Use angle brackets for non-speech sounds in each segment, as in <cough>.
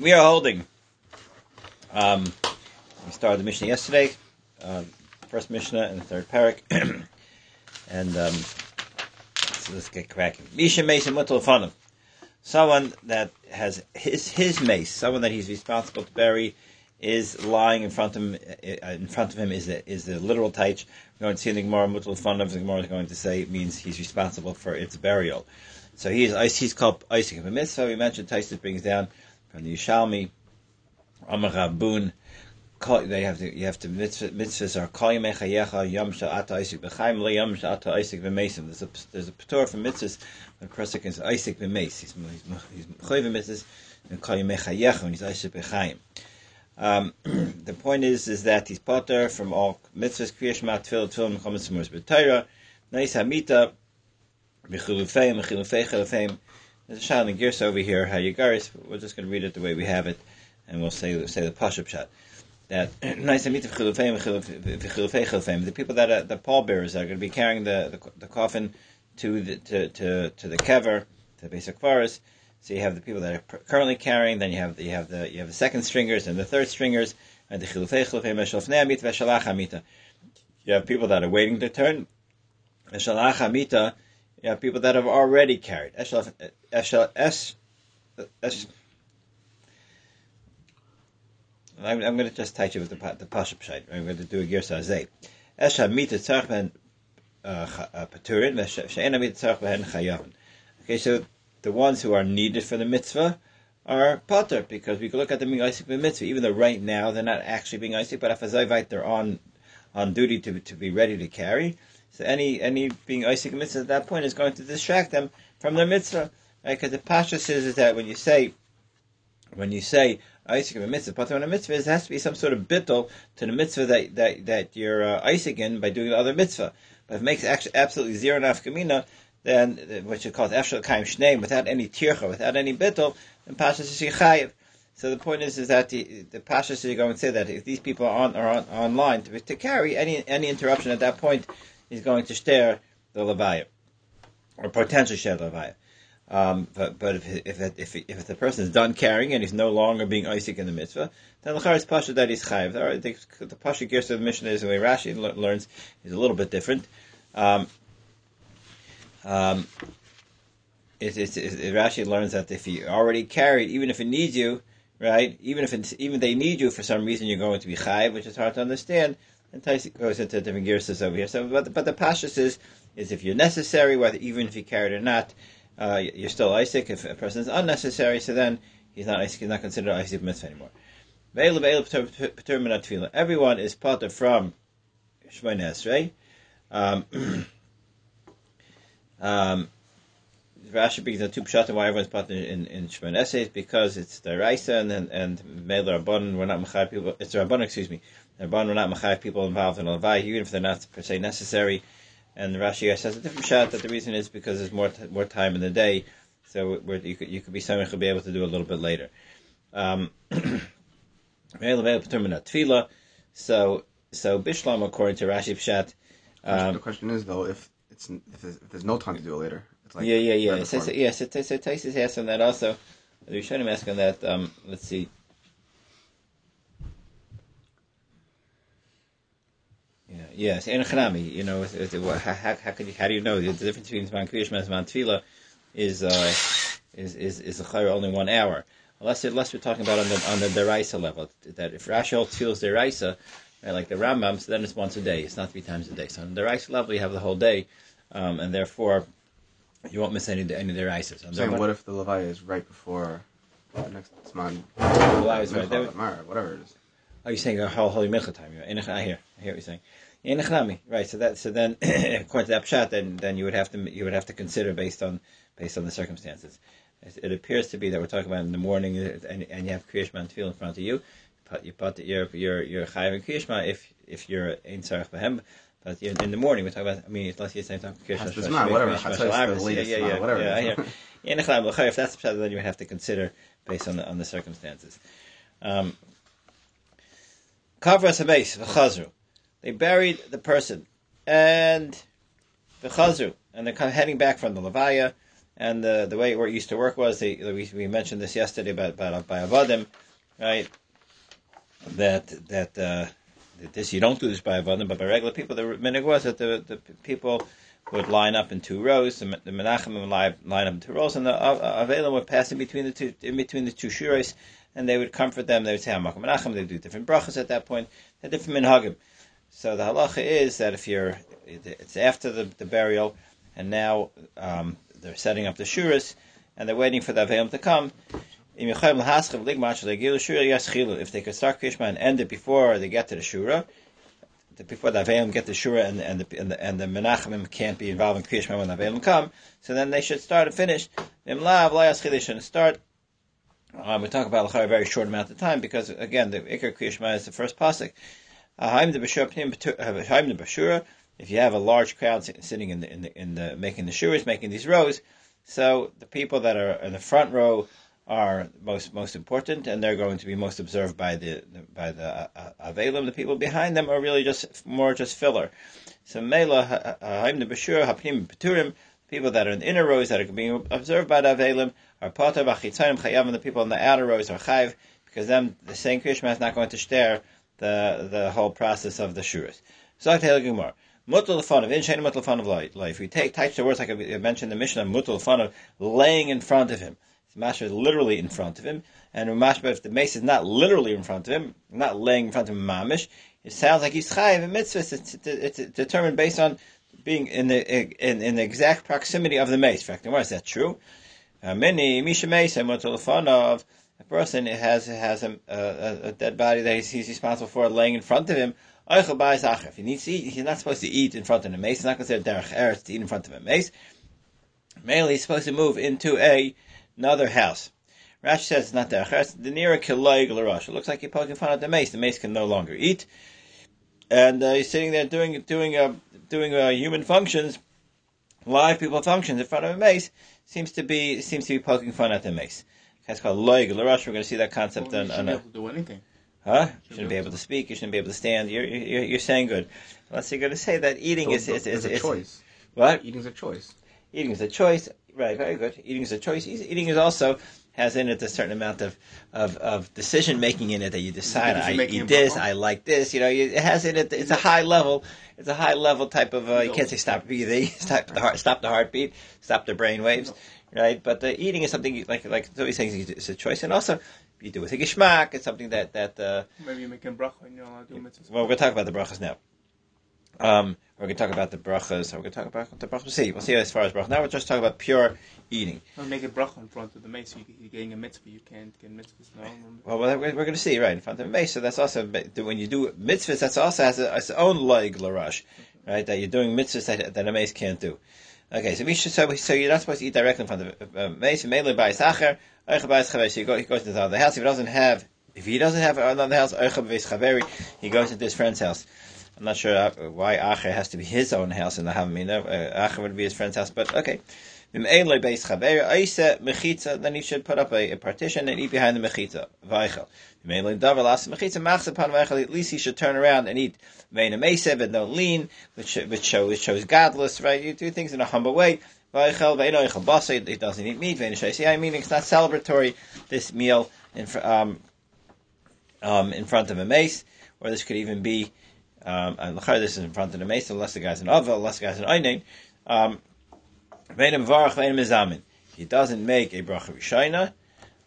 we are holding. Um, we started the Mishnah yesterday, uh, first Mishnah and the third parak, <clears throat> and um, so let's get cracking. Misha Mason Mutal Someone that has his his mace, someone that he's responsible to bury, is lying in front of him. Uh, in front of him is the is the literal taich. We're going to see in the Gemara Mutal Fanam. The Gemara is going to say it means he's responsible for its burial. So he is he's called Isaac of a mitzvah. We mentioned Taisus brings down from the Yishalmi, Amar Rabun. They have to you have to mitzvah, mitzvahs are kol yemechayecha yom sha'ata Isaac b'chaim le yom sha'ata Isaac b'mesim. There's a there's a patur from mitzvahs when a person say Isaac b'meis. He's he's chayiv mitzvahs and kol yemechayecha when he's Isaac b'chaim. Um, the point is is that he's potter from all mitzvahs kriyash mat tefillah tefillah mechamas tzimurs b'tayra. Nice hamita Mechilufeim, Mechilufei Chilufeim. There's a shot in the gears over here, how you garis. We're just going to read it the way we have it, and we'll say say the pashup shot. That <clears throat> nice meet the people that are the pallbearers that are going to be carrying the, the, the coffin to the to to, to the kever, to the basic forest. So you have the people that are currently carrying, then you have the, you have the you have the second stringers and the third stringers, and the chilufei chilufei meshalfnei amita veshalach. You have people that are waiting their turn. You have people that have already carried. Es, I'm, I'm going to just touch it with the, the Pashup Shite. I'm going to do a Girsa Azay. Esha mita tzarch ben uh, uh. Okay, so the ones who are needed for the mitzvah are pater, because we can look at them being Isaac mitzvah, even though right now they're not actually being Isaac, but if Azayvite they're on on duty to, to be ready to carry. So any any being Isaac mitzvah at that point is going to distract them from their mitzvah. Because right? the pasha says is that when you say when you say Isaac a mitzvah, but on a mitzvah, it has to be some sort of bittel to the mitzvah that that, that you're uh, Isaac in by doing the other mitzvah. But if it makes actually absolutely zero nafkamina, then what you call efshel kaim shneim without any tircha, without any bittel, then pasha says yichayev. So the point is, is that the, the pasha is going to say that if these people are on are on, online to, to carry any any interruption at that point he's going to share the Levaya, or potentially share the Levaya. Um, but but if if if if the person is done carrying and he's no longer being Isaac in the mitzvah, then the is pasha that he's chayiv. The, the pasha gears of the mission is the way Rashi learns is a little bit different. Um, um, it, it, it, Rashi learns that if you already carried, even if it needs you, right? Even if even they need you for some reason, you're going to be chayiv, which is hard to understand. And Taisi goes into different gears over here. So, but, but the Pasha is, is if you're necessary, whether even if you carried or not, uh, you're still Isaac. If a person is unnecessary, so then he's not Isaac. He's not considered Isaac mitzvah anymore. Everyone is part of from Shemon Esrei. Um, <clears throat> um, Rashi brings the two pshat why everyone's part in in Esrei because it's the Raisa and and, and Meil Rabban. We're not Machai people. It's Rabban, excuse me. Rabban were not Machayev people involved in Levai, even if they're not per se necessary. And the Rashi says a different shot that the reason is because there's more t- more time in the day, so you could you could be someone could be able to do a little bit later. Um, <clears throat> so so Bishlam according to Rashi Pshat. Um, the question is though if it's if there's, if there's, no time to do it later. It's like yeah yeah yeah. Right so, so, yeah. So, so, so Taisus asked on that also. The ask on that. Um, let's see. Yes, and Chanami, you know, how, how, how, could you, how do you know the difference between Zman Kriyash and Zman Tefillah is, uh, is, is, is a chayr only one hour. Unless, unless we're talking about on the, on the deraisa level, that if Rashi holds feels deraisa, right, like the Rambam, so then it's once a day. It's not three times a day. So on the deraisa level, you have the whole day, um, and therefore, you won't miss any, any deraisas. So so what if the Levi is right before the next Zman? The is right. Whatever it is. Are you saying a whole holy mincha time? I hear, I hear what you're saying. In right? So that so then <clears throat> according to that pshat, then then you would have to you would have to consider based on based on the circumstances. It, appears to be that we're talking about in the morning, uh, and, and you have kriyishma and tefillah in front of you. You put your your your chayiv and kriyishma if if you're in tzarech behem. But in the morning, we talk about. I mean, unless you're saying kriyishma, whatever. Yeah, yeah, yeah, whatever. Yeah, yeah. In if that's the pshat, then you would have to consider based on the on the circumstances. Um, Kavras habes v'chazru. They buried the person, and v'chazru, and they're heading back from the levaya, And the the way it used to work was they, we, we mentioned this yesterday about about by avodim, right? That that uh, that this you don't do this by avodim, but by regular people. The minig was that the the people would line up in two rows. The, the Menachem would line, line up in two rows, and the Avelim would pass in between the two in between the two shuros, and they would comfort them. They would say Hamakom Menachem. They would do different brachas at that point. They're different minhagim. So the halacha is that if you're, it's after the, the burial, and now um, they're setting up the shuras, and they're waiting for the Avelim to come. If they could start Krishma and end it before they get to the Shura, before the Avelim get the Shura and, and the and the, and the Menachemim can't be involved in Kriyashma when the Avelim come, so then they should start and finish. They shouldn't start. Um, we talk about a very short amount of time because again the Iker Kriyashma is the first pasuk. If you have a large crowd sitting in the in the, in the making the shuras, making these rows, so the people that are in the front row are most most important, and they're going to be most observed by the by the uh, avelim. The people behind them are really just more just filler. So mela haim the bashur hapnim peturim. People that are in the inner rows that are being observed by the avelim are potter b'chitzayim chayav, and the people in the outer rows are chayv because them the same Krishma is not going to stare the the whole process of the shuras. So I tell you Mutal of inshain mutal fun of life. We take touch the words like I mentioned in the Mishnah, mutal of laying in front of him. Masha is literally in front of him, and Mashma, if the mace is not literally in front of him, not laying in front of him, mamish, it sounds like he's chayiv in mitzvahs. It's, it's, it's, determined based on being in the in, in the exact proximity of the mace. In fact, is that true? Many misha mace and of a person has has a, a, a dead body that he's, he's, responsible for laying in front of him. If he needs to eat, he's not supposed to eat in front of the mace. He's not considered derech eretz to eat in front of a mace. Mainly, he's supposed to move into a another house. Rashi says it's not derech eretz. The nearer kiloig. It looks like you're poking fun at the mace. The mace can no longer eat, and uh, he's sitting there doing doing uh, doing uh, human functions, live people functions in front of a mace. Seems to be seems to be poking fun at the mace. It's called loig l'rosh. We're going to see that concept well, on. You shouldn't on a, be able to do anything. Huh? You shouldn't be able to speak. You shouldn't be able to stand. You're you're, you're saying good. Unless you're going to say that eating so is, is, is, is, a choice. What? Eating is a choice. Eating is a choice. Right, very good. Eating is a choice. Eating is also has in it a certain amount of, of, of decision making in it that you decide I eat this, I like this. You know, it has in it. It's a high level. It's a high level type of. Uh, you can't say stop breathing, <laughs> stop the heart, stop the heartbeat, stop the brain waves, right? But the eating is something like like Zoe saying it's a choice, and also you do with a gishmak. It's something that that. Uh, Maybe you make a bracha and you're allowed to do mitzvahs. Well, we're going to talk about the brachas now. Um, we're going to talk about the brachas. We're going to talk about the brachas. We'll see. We'll see as far as brachas. Now we're just talking about pure eating. Don't make a bracha in front of the mace. You're getting a mitzvah. You can't get mitzvahs. No. Well, we're, we're going to see right in front of the mace. So that's also when you do mitzvahs. That's also has a, its own leg larash, right? That you're doing mitzvahs that, that a mace can't do. Okay, so should so, so you're not supposed to eat directly in front of uh, mace. Mainly by sacher. So he goes into the other house. If he doesn't have if he doesn't have another house, he goes into his friend's house. I'm not sure uh, why Acher has to be his own house in the Havamina. Uh, Acher would be his friend's house, but okay. Then he should put up a, a partition and eat behind the mechitza. At least he should turn around and eat vein mesev and don't lean, which shows which shows godless, right? You do things in a humble way. It doesn't eat meat. Meaning it's not celebratory. This meal in um, um, in front of a mace, or this could even be um, this is in front of the mace, unless the guy's an Ava, unless the guy's an Einin. Um, he doesn't make a bracha rishayna.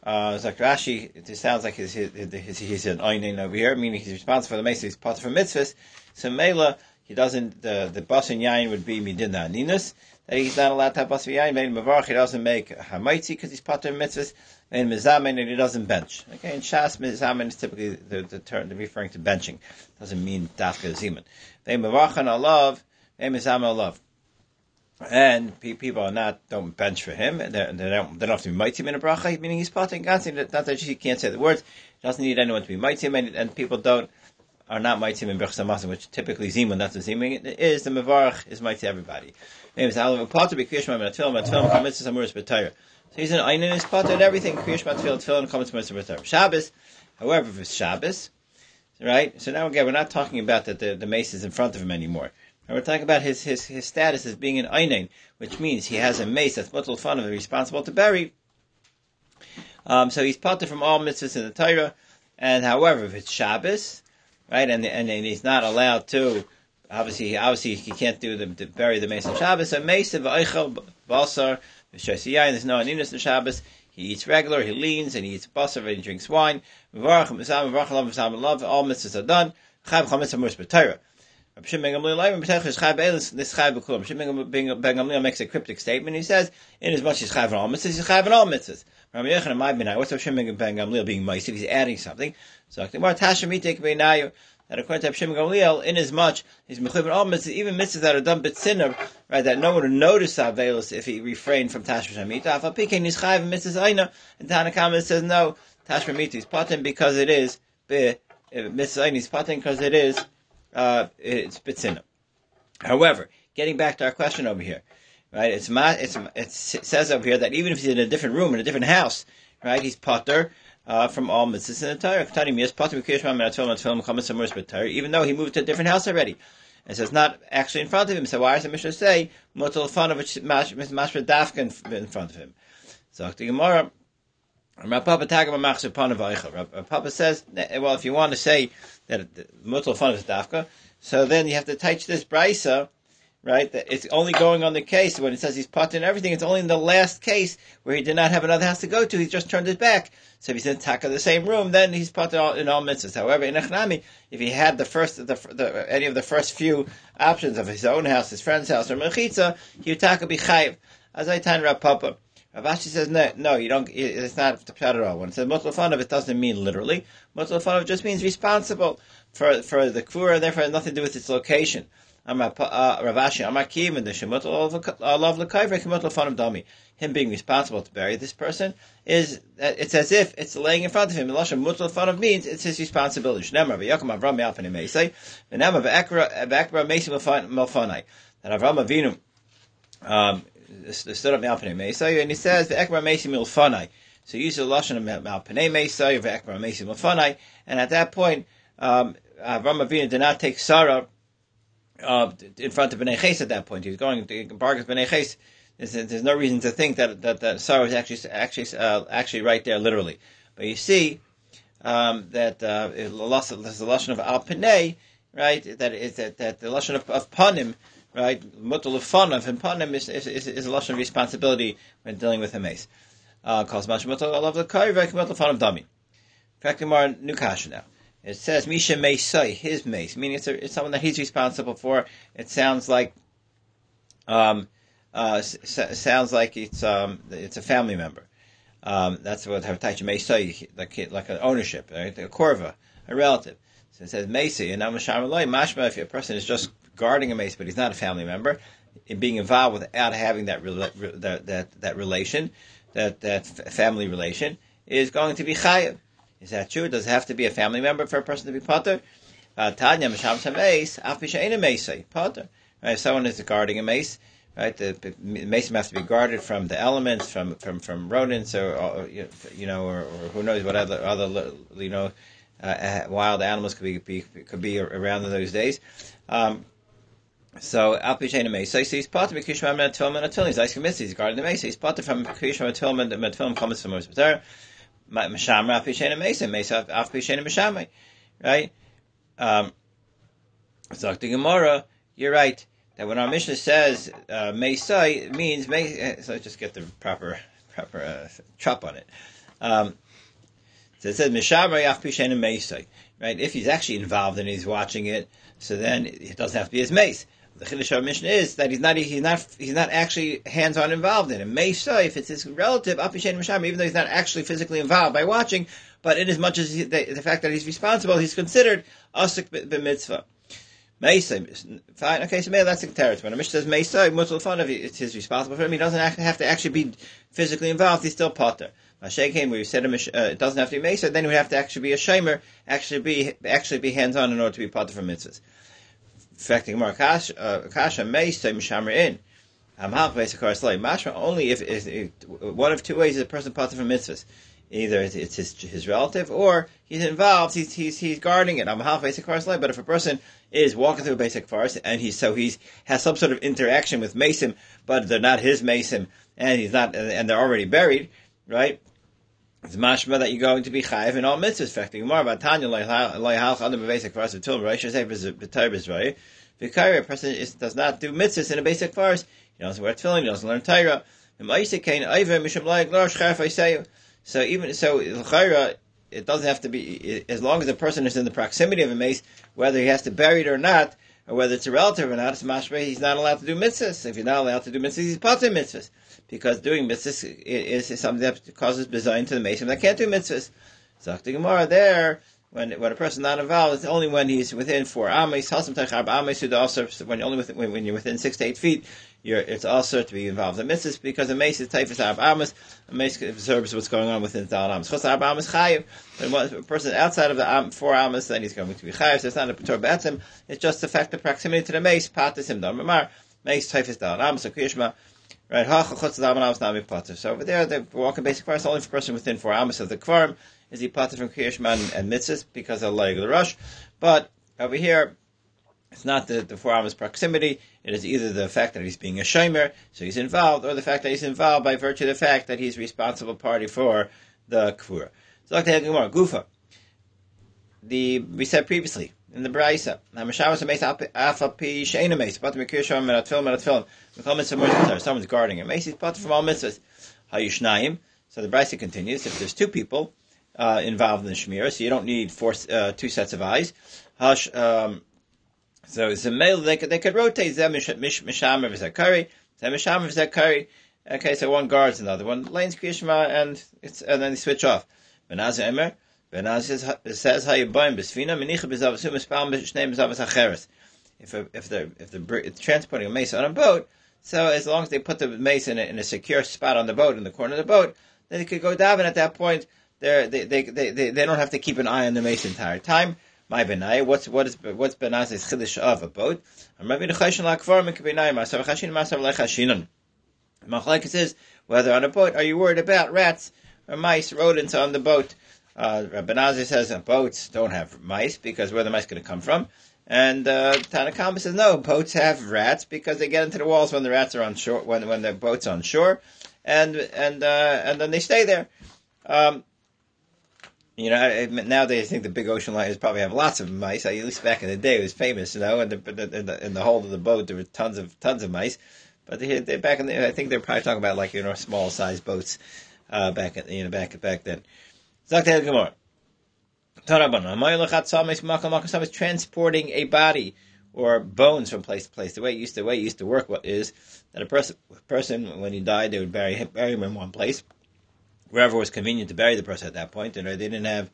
Uh, it sounds like he's, he's, he's an Einin over here, meaning he's responsible for the mace, he's part of mitzvahs. So Mela, he doesn't, the, the bas and yain would be midina aninus, that he's not allowed to have bas and yain. Vein mavarch, he doesn't make hamaitzi because he's part of mitzvahs and mizamen, and he doesn't bench. Okay, in Shas, mizamen is typically the, the term referring to benching. It Doesn't mean dafka zimun. They mavachan alav, they mizamen alav. And people are not don't bench for him. They, they don't they don't have to be mighty in a bracha. Meaning he's potting gansing. Not that he can't say the words. He doesn't need anyone to be mighty, and, and people don't are not mighty in brachas hamasim, which typically zimun. That's what zimun is. The mevarach is mighty everybody. Name is alav potter be kriyishma ben atfilim atfilim chamitzas amuris b'tayr. So he's an Einin is potter and everything. Kriyash Matfil, Tefillin, Chametz Mitzvah B'Torah. Shabbos, however, if it's Shabbos, right? So now again, we're not talking about that the, the mace is in front of him anymore. And we're talking about his, his, his status as being an Einin, which means he has a mace that's mutal fun of responsible to bury. Um, so he's potter from all mitzvahs in the Torah. And however, if it's Shabbos, right, and, and, and he's not allowed to, obviously, obviously he can't do the, to bury the mace on Shabbos. So mace of Eichel, Basar, there's no aninus in Shabbos. He eats regular, he leans, and he eats basar, and he drinks wine. All mitzvahs are done. Rabbi Shimon Ben Gamliel is makes a cryptic statement. He says, in as much Chayv and all mitzvahs, he's Chayv and all mitzvahs. Rabbi Yochanan might be now. What's Rabbi Shimon Ben Gamliel being ma'isiv? He's adding something. So Gemara Tasha Mitek Beinayu. That according to Rabbi Shimon Gamliel, in as he's mechuv all mitzvahs, even mitzvahs that are done b'tzinner, right? That no one would notice Avelis if he refrained from Tashma Shamita. Afal Pikein he's Chayv mitzvahs Aina. And Tanakama says no. Tashma Mita is patim because it is be eh, mitzvah Aina is patim because it is uh, it's b'tzinner. However, getting back to our question over here, right? It's ma, it's it says over here that even if he's in a different room in a different house, right? He's potter uh, from all mitzvahs in the Torah. Even though he moved to a different house already. And so it's not actually in front of him. So why does the Mishnah say mutal fun of which dafka in front of him? So the Gemara. Papa says, well, if you want to say that mutal fun is dafka, so then you have to teach this brisa, right? That it's only going on the case when it says he's put in everything. It's only in the last case where he did not have another house to go to. He's just turned it back. So if he's in taka the same room, then he's put in all, mitzvahs. However, in Echnami, if he had the first, the, the, any of the first few options of his own house, his friend's house, or mechitza, he would taka be chayiv. As I tell Rav Papa. Rav Ashi says no, no, you don't. It's not the pshat one. it says mutal it doesn't mean literally. Mutal just means responsible for for the kfura, therefore has nothing to do with its location. Uh, Ravashi, Amakim, and the Shemut love Lekaiver, Kimut Lefanim Dami. Him being responsible to bury this person is, it's as if it's laying in front of him. Elisha Mut Lefanim means it's his responsibility. Shnemar, V'yakum Avram Yalpani Meisei, V'nema V'ekra Meisi Melfanai. That Avram Avinu, um, stood up Malpane Meisei, and he says, V'ekra Meisi Melfanai. So use the Lashon of Malpane Meisei, V'ekra Meisi Melfanai, and at that point, um, Avram Avinu did not take Sarah uh, in front of Bnei Ches at that point. He was going to bargain Bnei Ches. There's, there's, no reason to think that that, that Sarah is actually actually uh, actually right there literally. But you see um, that uh, the lashon of al right? That is that, that the lashon of, of panim, right? Mutal of panim is, is, is, a lashon of responsibility when dealing with a mace. Uh, calls mash mutal the kaiv, mutal of dami. More new kasha now. It says Misha may Meisai, his mace, meaning it's, a, it's someone that he's responsible for. It sounds like, um, uh, s- sounds like it's um, it's a family member. Um, that's what Havtaicha Meisai, like like an ownership, right? a korva, a relative. So it says Meisai, and now Mashma, if a person is just guarding a mace, but he's not a family member, in being involved without having that that, that that relation, that that family relation, is going to be chayav. Is that true? Does it have to be a family member for a person to be potter? Uh, Tanya potter. Right, if someone is guarding a mace, right, the mace must be guarded from the elements, from from from rodents, or, or you know, or, or, who knows what other other you know uh, wild animals could be, be, could be around in those days. Um, so Al Mesa, so he's part of Kishma Metilman Atil. He's ice committee. He's guarding the Mesa. He's part of from Kishma Metilman Metilman comes from Moshe Mashamra af Pishena Mesa, Mesa af Pishena Mashamai. Right? Um, so Gemara, you're right, that when our Mishnah says uh, Mesa, it means, Mesa, so let's just get the proper proper uh, chop on it. Um, so it says Mishamra af Pishena Mesa. Right? If he's actually involved and he's watching it, so then it doesn't have to be his mace the Chiddush of Mishnah is that he's not he's not he's not actually hands on involved in it. May say if it's his relative, Apishen Misham, even though he's not actually physically involved by watching, but in as much as he, the, the, fact that he's responsible, he's considered asik b'mitzvah. Meisa, fine, okay, so maybe that's the territory. When a Mishnah says Meisa, mutal fun if it's his responsible for him, he doesn't have to actually be physically involved, he's still potter. Mashay came where said uh, it doesn't have to be Mesa, then he would have to actually be a shamer, actually be actually be hands on in order to be potter for mitzvahs affecting more kasha uh, may say mishamar in. Amhach basically mashma only if, if, one of two ways is a person potter from mitzvahs. Either it's, his, his relative or he's involved, he's, he's, he's guarding it. I'm a half basic forest life, but if a person is walking through a basic forest and he's, so he's, has some sort of interaction with Mason, but they're not his Mason and he's not, and they're already buried, right? It's mashma that you're going to be chayiv in all mitzvahs. Affecting more about Tanya loy halch adam basic forest until Rosh Hashanah b'tayr b'zray. Vikari, a person is, does not do mitzvahs in a basic forest. He doesn't wear tefillin. He doesn't learn Torah. So even so, l'chayra it doesn't have to be as long as the person is in the proximity of a mace, whether he has to bury it or not, or whether it's a relative or not. It's mashma. He's not allowed to do mitzvahs. If you're not allowed to do mitzvahs, he's of mitzvahs because doing mitzvahs is, is something that causes bizayin to the mason that can't do mitzvahs. Zakti Gemara there when when a person not involved, it's only when he's within four ames. When only within, when, when you're within six to eight feet, it's also to be involved in mitzvahs because a mace is typhus arb amas. A mace observes what's going on within the amas. Chos arb amas chayiv. When a person outside of the am, four amas, then he's going to be chayiv. So it's not a patur betzim. It's just the fact of proximity to the mace. Patis him dam Mace typhus dal amas. So. Right, so over there, they're walking basic fast only for a person within four amas of the kvarm is he potter from Kriyashman and, mitzvahs because of the rush. But over here, it's not the, the four hours proximity. It is either the fact that he's being a shomer, so he's involved, or the fact that he's involved by virtue of the fact that he's responsible party for the kfura. So, like the Gufa. The we said previously in the Braisa, Someone's guarding a mace. He's from all mitzvahs. So the Braisa continues. If there's two people uh, involved in the shmira, so you don't need four, uh, two sets of eyes. Hush, um, so it's a male, they could, they could rotate them, mishamer v'zakari, them mishamer v'zakari. Okay, so one guards another one, lanes kriyishma, and it's, and then they switch off. Benaz emer, Benaz says, how you bind besfina, menicha bezavasu, mispal b'shnei bezavas acheres. If, if they're, if they're transporting a mace on a boat, so as long as they put the mace in a, in a secure spot on the boat, in the corner of the boat, then they could go daven at that point, they they, they, they, they don't have to keep an eye on the mace the entire time. My benai, what's what is what's benaz's chiddush of a boat? Machlekes says whether on a boat are you worried about rats or mice, rodents on the boat? Uh, says uh, boats don't have mice because where the mice going to come from? And uh, Tanakama says no, boats have rats because they get into the walls when the rats are on shore, when when the boat's on shore, and and uh, and then they stay there. Um, you know, nowadays I think the big ocean liners probably have lots of mice. At least back in the day, it was famous, you know, and the, in the in the hold of the boat there were tons of tons of mice. But they, they back in the, I think they're probably talking about like you know small size boats uh, back in, you know back back then. Zaktel Gemara. is transporting a body or bones from place to place. The way it used to, the way it used to work is that a person, person when he died, they would bury bury him in one place wherever was convenient to bury the person at that point. And they didn't have,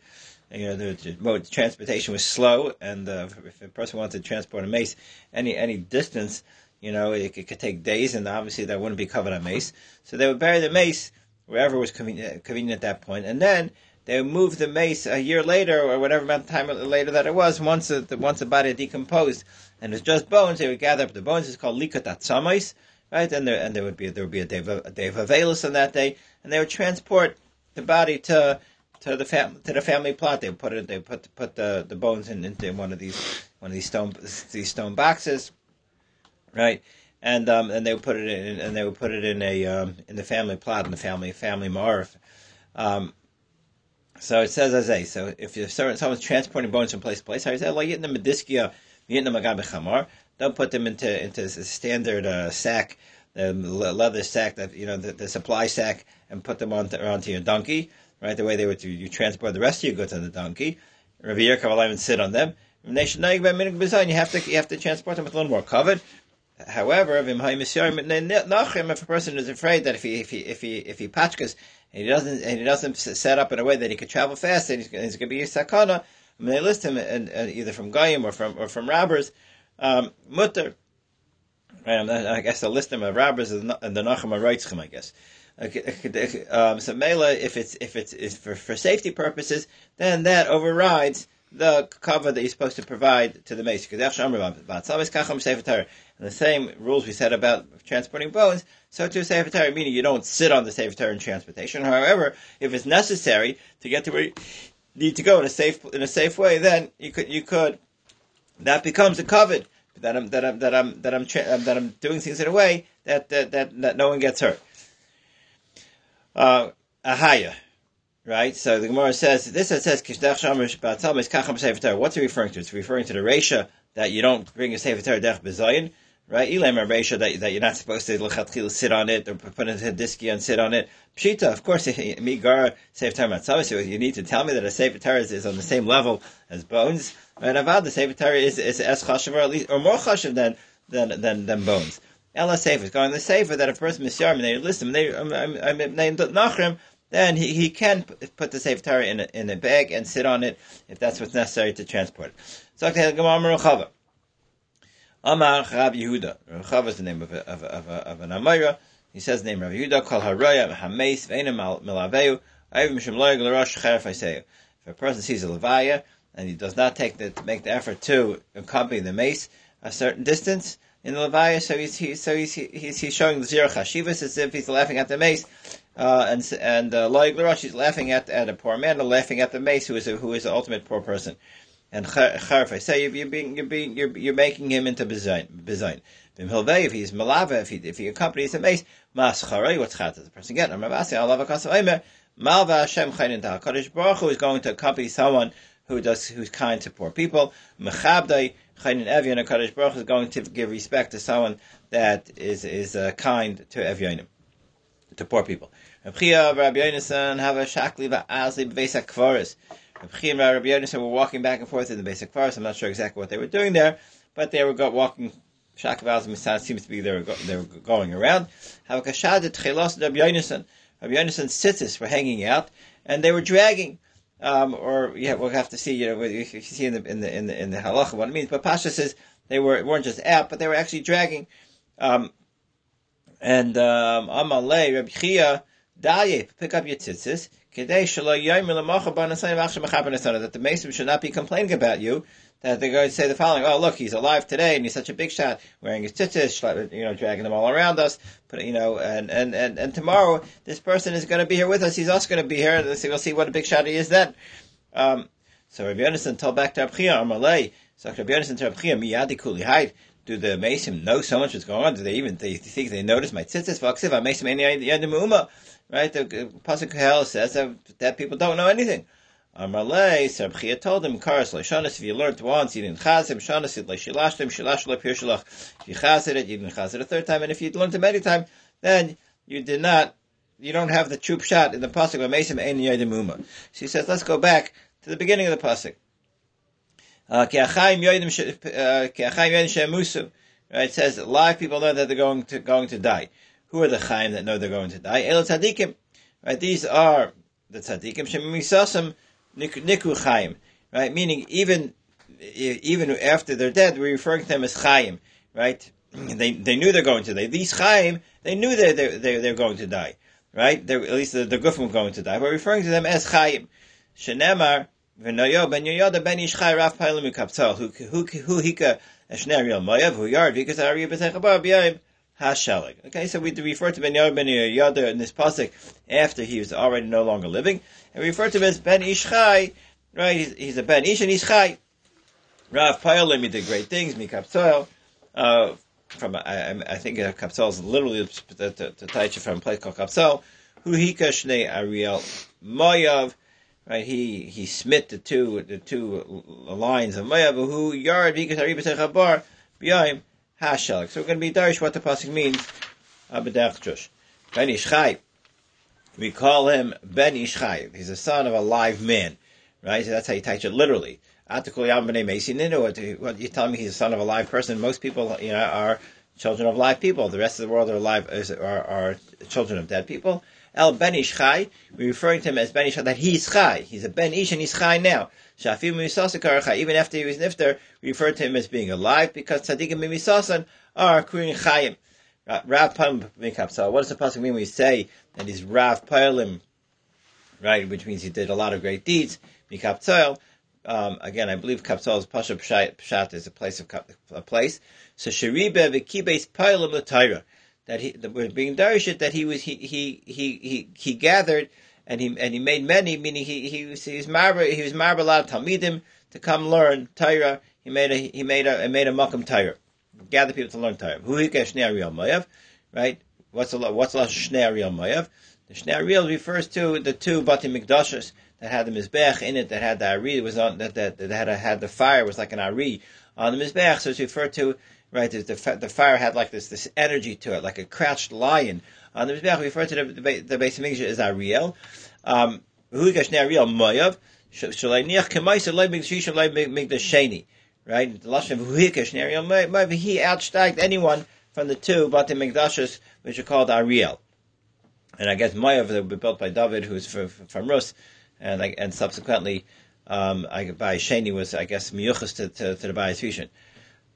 you know, the, mode transportation was slow, and uh, if a person wanted to transport a mace any any distance, you know, it, it, could take days, and obviously that wouldn't be covered on mace. So they would bury the mace wherever was convenient, convenient at that point, and then they would move the mace a year later or whatever amount of time later that it was. Once the once the body decomposed and it's just bones, they would gather up the bones. It's called atzamais, right? And there and there would be there would be a day of, a day of on that day, and they would transport the body to to the fam- to the family plot. They put it. They put put the, the bones in, into one of these one of these stone these stone boxes, right? And um, and they would put it in and they would put it in a um, in the family plot in the family family marv. Um, so it says as a so if you're someone's transporting bones from place to place, I say like in the mediskia, don't put them into into a standard uh, sack the leather sack that you know the, the supply sack and put them onto, onto your donkey, right? The way they would you transport the rest of your goods on the donkey. Rabbi Yerkav even sit on them. They should know You have to you have to transport them with a little more covered. However, if a person is afraid that if he if he if he if he patchkas and he doesn't and he doesn't set up in a way that he could travel fast, and he's, he's going to be a sakana, I mean, they list him either from goyim or from or from robbers, um, mutter Right, I guess the list him of robbers and the Nachum Reitzchem, I guess. Um, so Mela, if it's if it's, it's for, for safety purposes, then that overrides the cover that you're supposed to provide to the mace. And the same rules we said about transporting bones, so to a Sefer Torah, meaning you don't sit on the Sefer Torah in transportation. However, if it's necessary to get to where you need to go in a safe in a safe way, then you could you could that becomes a covet that I'm that I'm that I'm that I'm tra- that I'm doing things in a way that that that, that no one gets hurt. Uh, ahaya, right? So the Gemara says this. It says kishdach shamish ba'atzal kacham sefer. What's it referring to? It's referring to the resha that you don't bring a sefer Torah derech bezayin. Right, Elam Rabbeisha that, that you're not supposed to lechatchil sit on it or put it a diski and sit on it. Pshita, of course, me gar sefer Torah matzav. You need to tell me that a sefer is, on the same level as bones. Right, avad the sefer is is as chashav or at least or more chashav than than than than bones. Ella sefer is going the sefer that a person misyarm they listen they I'm I'm named nachrim. Then he, he can put the sefer in a, in a bag and sit on it if that's what's necessary to transport it. So okay, Gemara Merachava. Amar Rav Yehuda. Rav is the name of, of, of, of an Amira. He says the name Rav Yehuda, Kol Haroya, Hameis, Veina Milaveu, Ayv Mishim Loig, L'Rosh Cheref If a person sees a Levaya, and he does not take the, make the effort to accompany the mace a certain distance in the Levaya, so he's, he, so he's, he's, he's showing the Zero Chashivas as if he's laughing at the mace, uh, and, and, uh, Loig L'Rosh, he's laughing at, at a poor man, and laughing at the mace who is a, who is the ultimate poor person and charf. I say you're being, you're being, you're, you're making him into bezayin. Bezayin. If he's malava, if he, if he accompanies the mace, mas charay, what's chat the person get? Ramavasi, Allah v'kasav malva Hashem chaynin ta HaKadosh Baruch Hu is going to accompany someone who does, who's kind to poor people. Mechabdai, chaynin evyon, HaKadosh Baruch Hu is going to give respect to someone that is, is, uh, kind to evyonim, to poor people. Rabbi Yonasan have a shakli va'azli b'vesak kvaris. Rabbi and Rabbi Yonasan were walking back and forth in the basic forest. I'm not sure exactly what they were doing there, but they were walking. walking. Shakavaz seems to be they were, go- they were going around. Havakashad Tchelos Rabbi Yonasan. Rabbi Yonasan's tzitzis were hanging out, and they were dragging. Um, or yeah, we'll have to see. You know, you see in the in the in the, in the halacha what it means. But Pasha says they were weren't just out, but they were actually dragging. Um, and um, Amalei Rabbi Chia Daye, pick up your tzitzis that the Mason should not be complaining about you, that they're going to say the following, oh look, he's alive today and he's such a big shot, wearing his tzitzis, you know, dragging them all around us, but you know, and, and, and, and tomorrow this person is going to be here with us, he's also going to be here, and we'll see what a big shot he is then. Um, so Rabbi Yonasan told back to Abchia, Amalei, so Rabbi Yonasan to Abchia, miyadi kuli do the Mason know so much what's going on? Do they even they think they notice my tzitzis? V'aksiv, I Mason any yadim Right? The pasuk Hell says that, that people don't know anything. Amalei, Serbchia told him, Karas Leishanis, if you learned once, you didn't chazim, Shanis, it Leishilashtim, Shilash Lepir Shalach. If you chazed it, you didn't chazed it a third time, and if you learned it many times, then you did not, you don't have the troop shot in the pasuk of Mesim Ein Yedimuma. She says, let's go back to the beginning of the pasuk. Uh, uh, right, it says that live people know that they're going to going to die. Who are the chaim that know they're going to die? El tzadikim. Right, these are the tzadikim shemisasim niku chaim. Right, meaning even even after they're dead, we're referring to them as chaim. Right, <clears throat> they they knew they're going to die. These chaim, they knew they they they they're going to die. Right, they're, at least the, the gufim going to die. We're referring to them as chaim. Shenemar v'noyo ben yoyada ben yishchai raf pailim who who who hika eshner yom moyav who yard because ari b'techabar b'yayim Hashalig. Okay, so we refer to Ben Yair Ben Yoda in this pasuk after he was already no longer living, and we refer to him as Ben Ishchai. Right, he's, he's a Ben Ish and Ishchai. Rav Payolim, he did great things. Mikaptoel, uh, from I, I think uh, is literally the, the, from a place called Kapsel. Hu Hika Shnei Ariel Moyav. Right, he he smit the two the two lines of Moyav. Who yard Vikas Aribas Chabar B'yayim Hashalik. So we're going to be darish what the pasuk means. Uh, Abedach Jush. Ben Ishchai. We call him Ben Ishchai. He's the son of a live man. Right? So that's how you teach it literally. What you tell me he's the son of a live person. Most people, you know, are children of live people. The rest of the world are live, are, are children of dead people. El Ben Ish Chai, we're referring to him as Ben Ish that he's Chai. He's a Ben Ish and he's Chai now. Shafim Misasakar even after he was Nifter, we refer to him as being alive because Tzadikim Misasan are Kurin Chayim. Rav Palim Mikapsal. What does the pasuk mean when we say that he's Rav Palim, right? Which means he did a lot of great deeds. Mikapsal. Um, again, I believe Kapsal's Pasha Pshat, is a place of a place. So Sharibe v'kibes pailam l'Torah that he that we're being darishit that he was he he he he, he gathered and he and he made many meaning he he was he was marba he was marba allowed talmidim to come learn Torah. He made a he made a he made a makam Torah. Gather people to learn Torah. Who he right? What's a what's a shnei Mayav? The shnei refers to the two bati mikdashes that had the mizbech in it that had the ari was on that that, that had a, had the fire was like an ari on the mizbech. So it's referred to right? The, the, the fire had like this this energy to it, like a crouched lion. On the mizbech, we refer to the the, the base of Mikdash as Ariel. Um. Right? The lashon of Hugash Ariel. He outstacked anyone from the two Bate Mikdashes, which are called Ariel. And I guess Moyav they were built by David, who's from, from Rus, and and subsequently um, I, by Sheni was I guess miyuchas to, to, to the Bayis.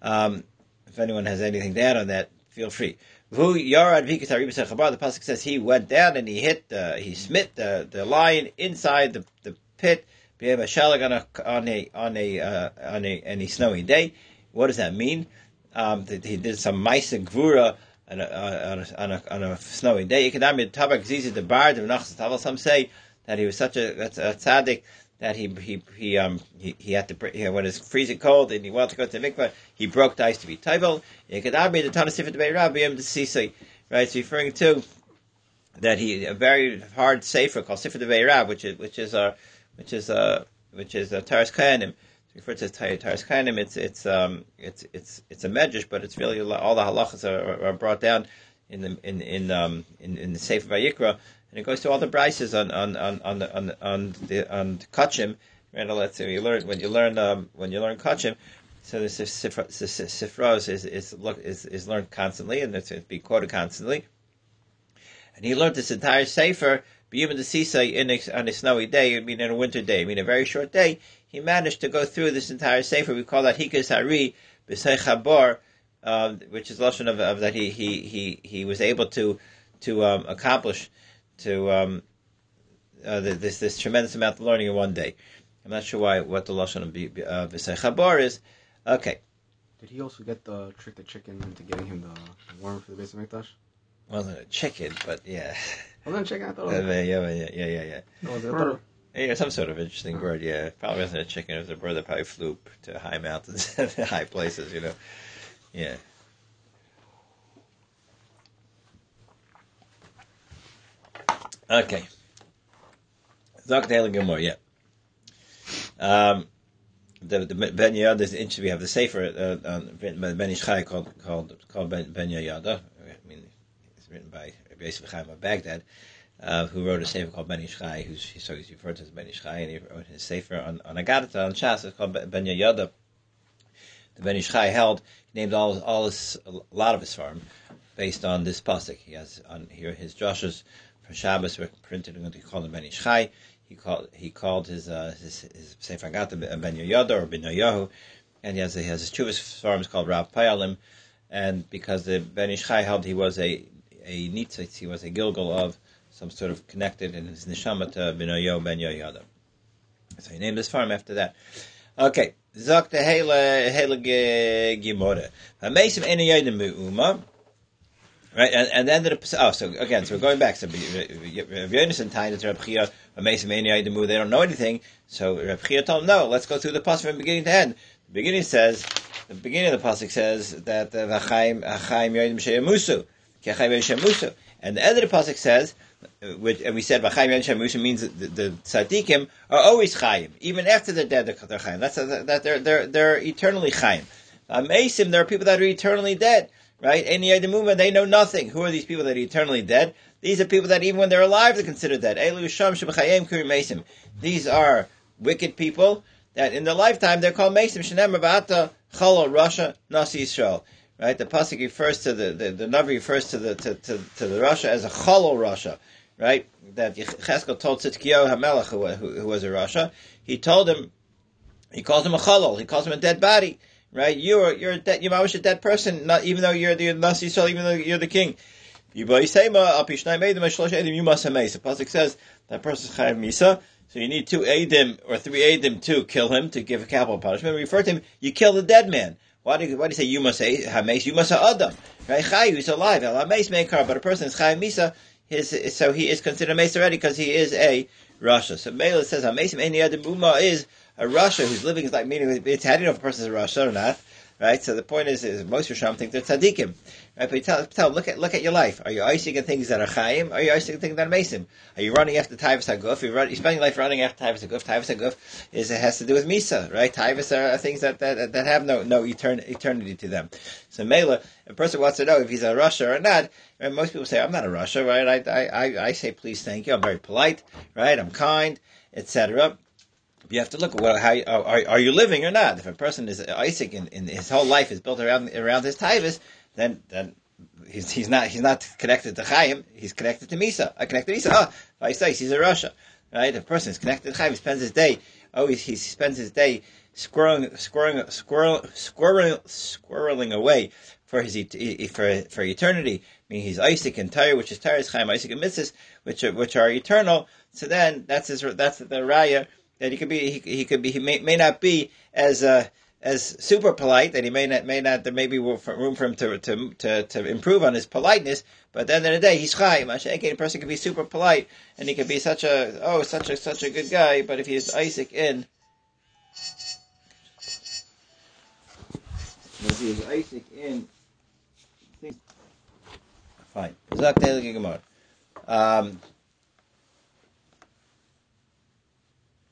Um, if anyone has anything to add on that, feel free. The pasuk says he went down and he hit, uh, he smit the, the lion inside the, the pit. On a on a on a uh, on a any snowy day. What does that mean? Um, that he did some and gvura on a, on a, on a, on a snowy day. Some say that he was such a, a tzaddik that he he he um he, he had to he, when it's freezing cold and he wanted to go to the mikvah, he broke the ice to be the tanasif the rabbi the sisi. Right, it's referring to that he a very hard sefer called Sifra de Rab, which is which is a which is a which is a Taras Kayanim. It's referred to as Taras Kayanim. It's it's um it's it's it's a medrash, but it's really all the halachas are, are brought down in the in in um in, in the Sefer Vayikra and it goes to all the brises on on on on on, on the on kachim. Randall, let's say you learn when you learn um, when you learn kachim. So the sifros is is is is learned constantly and it's be quoted constantly. And he learned this entire sefer even the sisay in on a snowy day, I mean in a winter day, I mean a very short day. He managed to go through this entire sefer. We call that hikas hari b'sei chabor, uh, which is lashon of, of that he he he he was able to to um, accomplish to um, uh, this this tremendous amount of learning in one day. I'm not sure why what the lashon of uh, Chabar is. Okay. Did he also get the trick the chicken into getting him the worm for the base of Mikdash? Wasn't a chicken, but yeah. Wasn't a chicken? I thought it was. Uh, <laughs> yeah, yeah, yeah, yeah, yeah. No, was it bird? Yeah, some sort of interesting bird. Yeah, probably wasn't a chicken. It was a bird that probably flew to high mountains, <laughs> high places. You know. Yeah. Okay. Zok Gemor, yeah. Um, the, the Ben Yada is interesting. We have the Sefer uh, on Ben Ish Chai called called called Ben, ben Yada. I mean, it's written by Yosef Chaim of Baghdad, uh, who wrote a Sefer called Ben Ish Chai, who's so he's referred to as Ben Ish Chai, and he wrote his Sefer on on Agadata on Shas. It's called Ben Yada. The Ben Ish Chai held. He named all all his a lot of his farm based on this pasuk. He has on here his Joshua's for Shabbos were printed in what he called Ben Ish Chai. He called he called his uh, his, Sefer Gata Ben Yoyada or Ben Yoyahu, and he has he has his Chuvas farms called Rav Payalim, and because the Ben Ish Chai held he was a a nitzitz, he was a gilgal of some sort of connected in his neshama to Ben Yoyo Ben Yoyada. So he named his farm after that. Okay. Zok the hele hele gemore. Hamesim ene yodim me'uma. Right, and, and then the oh, so again, so we're going back. So uh, Rav Yonis and Tainus Rav Chia, they don't know anything. So Rav Chia told him, no, let's go through the pasuk from beginning to end. The beginning says, the beginning of the pasuk says that uh, v'chaim achaim yodim sheyamusu, k'achaim yodim sheyamusu, and the end of the pasuk says, uh, which, and we said v'chaim yodim sheyamusu means the, the tzaddikim are always chaim, even after they're dead, they're chaim. That's that they're they're they're eternally chaim. Amesim, there are people that are eternally dead right? Any Yedimuma, they know nothing. Who are these people that are eternally dead? These are people that even when they're alive, they're considered dead. These are wicked people that in their lifetime they're called Mesim. Right? The pasuk refers to the the, the Navi refers to the to, to, to the Russia as a Chalo Russia. Right? That Cheskel told Tzidkiyahu Hamelech, who, who, who was a Russia, he told him, he calls him a Chalol, he calls him a dead body right? You're you're a dead, you're a dead person, not even though you're the Nasi Yisrael, even though you're the king. You must have made the pasuk says that person is chayav misa. So you need two Adim or three Adim to kill him to give a capital punishment. Refer to him, you kill the dead man. Why do you, why do you say you must say Hames? You must say Adam. Right? Chayu is alive. El Hames Meikar, but a person is Chayu Misa, his, so he is considered Mace already because he is a Rasha. So Mela says Hames any other Uma is a Rasha who's living is like meaning it's how do you know if a person is a Rasha or not? Right? So the point is, is most Risham think they're tzaddikim. Right? But you tell, tell, look at, look at your life. Are you icing things that are chayim? Are you icing things that are mesim? Are you running after taivas haguf? You're, run, you spend your life running after taivas haguf. Taivas haguf is, it has to do with misa, right? Taivas are, things that, that, that have no, no etern, eternity to them. So Mela, a person wants to know if he's a Russia or not. Right? Most people say, I'm not a Russia, right? I, I, I say, please, thank you. I'm very polite, right? I'm kind, etc you have to look well, how are, are you living or not. If a person is Isaac and, and his whole life is built around around his taivas, then then he's, he's not he's not connected to Chaim. He's connected to Misa. I connected to Misa. Ah, oh, say he's a Russia, right? A person is connected to Chaim, he spends his day. Oh, he, he spends his day squirreling, squirreling, squirrel, squirreling, squirreling away for his for for eternity. I mean, he's Isaac and Tyre, which is Tyre's Chaim, Isaac and Mitzvahs, which are which are eternal. So then that's his that's the raya that he could be he, he could be he may, may not be as uh, as super polite that he may not may not there may be room for him to to to, to improve on his politeness. But at the end of the day, he's chai. A person can be super polite and he could be such a oh such a such a good guy. But if he is Isaac in if he is Isaac in fine. Um,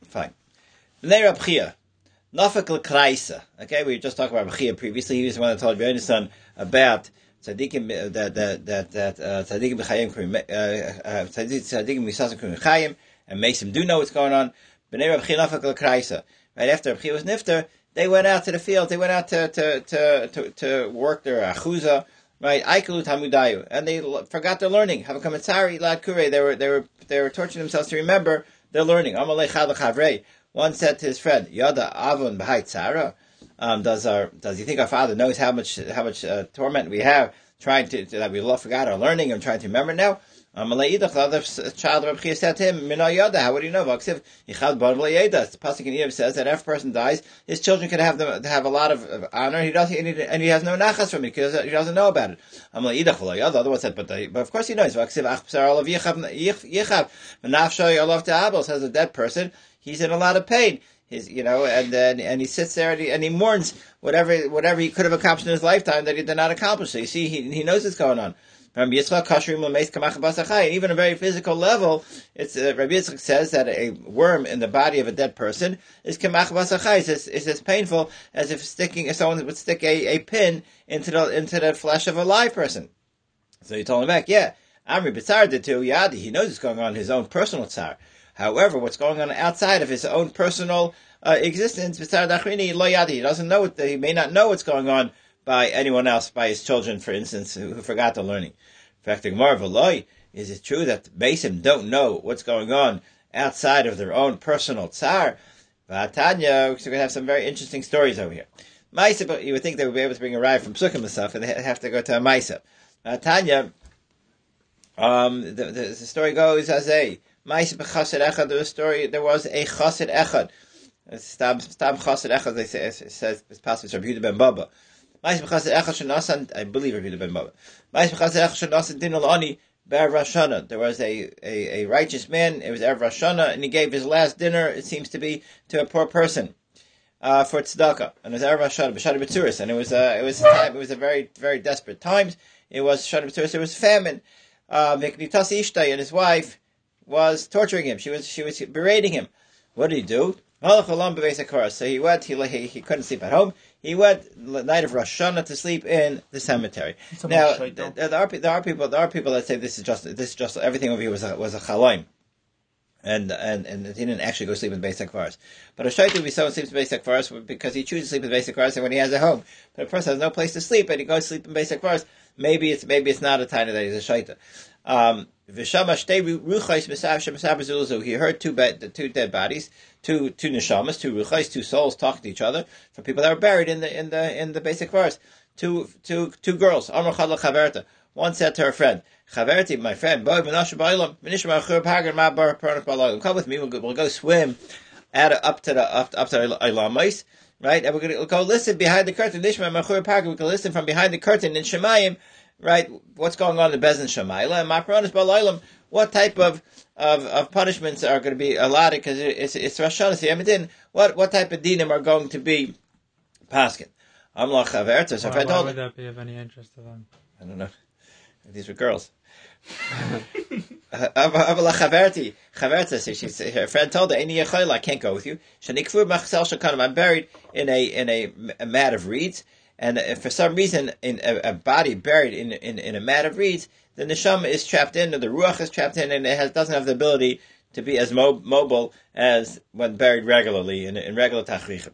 Fine. Bnei Rab Chia. Nafak l'kraisa. Okay, we just talking about Rab previously. He was the one that told Yonasan about tzaddikim uh, that that that that uh, tzaddikim b'chayim uh, tzaddikim and makes him do know what's going on. Bnei Rab Chia nafak l'kraisa. Right after Rab Chia was nifter, they went out to the field. They went out to to to to, to work their achuza. Right, Aikalu Tamudayu, and they forgot their learning. Commentary, Lad Kure. They were they were they were torturing themselves to remember they're learning. One said to his friend, Yada Avon B'hai Tzara. Um, does our does he think our father knows how much how much uh, torment we have trying to, to that we forgot our learning and trying to remember now? Um, the child of Rabbi said to him, Mina Yada, how would you know? The Pasuk in Iyab says that if a person dies, his children can have them have a lot of honor, and he doesn't, and he has no nachas from it because he doesn't know about it. Um, the other one said, but, but of course he knows. Says a dead person, he's in a lot of pain. His, you know, and then and he sits there and he, and he mourns whatever whatever he could have accomplished in his lifetime that he did not accomplish. So you see, he, he knows what's going on. Rabbi Yitzchak Kashrim Lameis Kamach Even a very physical level, it's uh, Rabbi Yitzchak says that a worm in the body of a dead person is Kamach Basachai. It's, it's as painful as if sticking if someone would stick a, a pin into the into the flesh of a live person. So he told him back, yeah, Amri B'tzar did too. Yadi, he knows what's going on in his own personal tzar. However, what's going on outside of his own personal uh, existence, B'tzar Dachrini Lo Yadi, he doesn't know. What, he may not know what's going on by anyone else, by his children, for instance, who, who forgot the learning. Fact, the Gemara is it true that Basim don't know what's going on outside of their own personal tsar? Vatanya, we're going to have some very interesting stories over here. Maisa, you would think they would be able to bring a ride from Sukkim and stuff, and they have to go to a Maisa. Vatanya, um, the, the, the, story goes as a Maisa b'chasid echad. There was a story. There was a chasid echad. Stam chasid echad. They say it says this passage of Yehuda ben Baba. I believe Rabbi ben Baba. There was a, a, a righteous man, it was Erev Rashana, and he gave his last dinner, it seems to be, to a poor person. Uh, for tzedakah, and it was Erev B'Shana B'Tzuris, and it was a, it was a time, it was a very, very desperate times. It was Shana B'Tzuris, it was famine. Uh, Ishtai and his wife was torturing him. She was, she was berating him. What did he do? So he went, he, he, he couldn't sleep at home. He went the night of Rosh Hashanah to sleep in the cemetery. now, there, there, are, there are people, there are people that say this is just, this is just, everything over here was a, was a chalaim. And, and, and he didn't actually go sleep in beis hakvaros. But a shaita would be someone sleeps in beis hakvaros because he chooses to sleep in beis hakvaros when he has a home. But a person has no place to sleep and he goes to sleep in beis hakvaros. Maybe it's, maybe it's not a time that he's a shaita. Um, he heard two, bed, two dead bodies, two two neshamas, two ruchais, two souls talking to each other for people that were buried in the in the in the beis hakvaros. Two two two girls. One said to her friend, Chaverti, my friend. Come with me, we'll go, we'll go swim at, up to the, up, up to Ilamais, right? And we're going to go listen behind the curtain. We can listen from behind the curtain in Shemayim, right? What's going on in Bezin Shemayla? And Ma Pernach Balalim, what type of, of, of punishments are going to be allowed? Because it's, it's Rosh Hashanah, What, what type of dinim are going to be paskin? I'm like Chaverta, so if Why, why would that be of any interest to them? I don't know. These were girls. <laughs> Avala Chaverti, Chaverta, her friend told her, "Any I can't go with you." Shanikfur machsel shakanim. I'm buried in a in a, a mat of reeds, and if for some reason, in a, a body buried in, in in a mat of reeds, then the neshama is trapped in, or the ruach is trapped in, and it has, doesn't have the ability to be as mo- mobile as when buried regularly in, in regular tachrichim.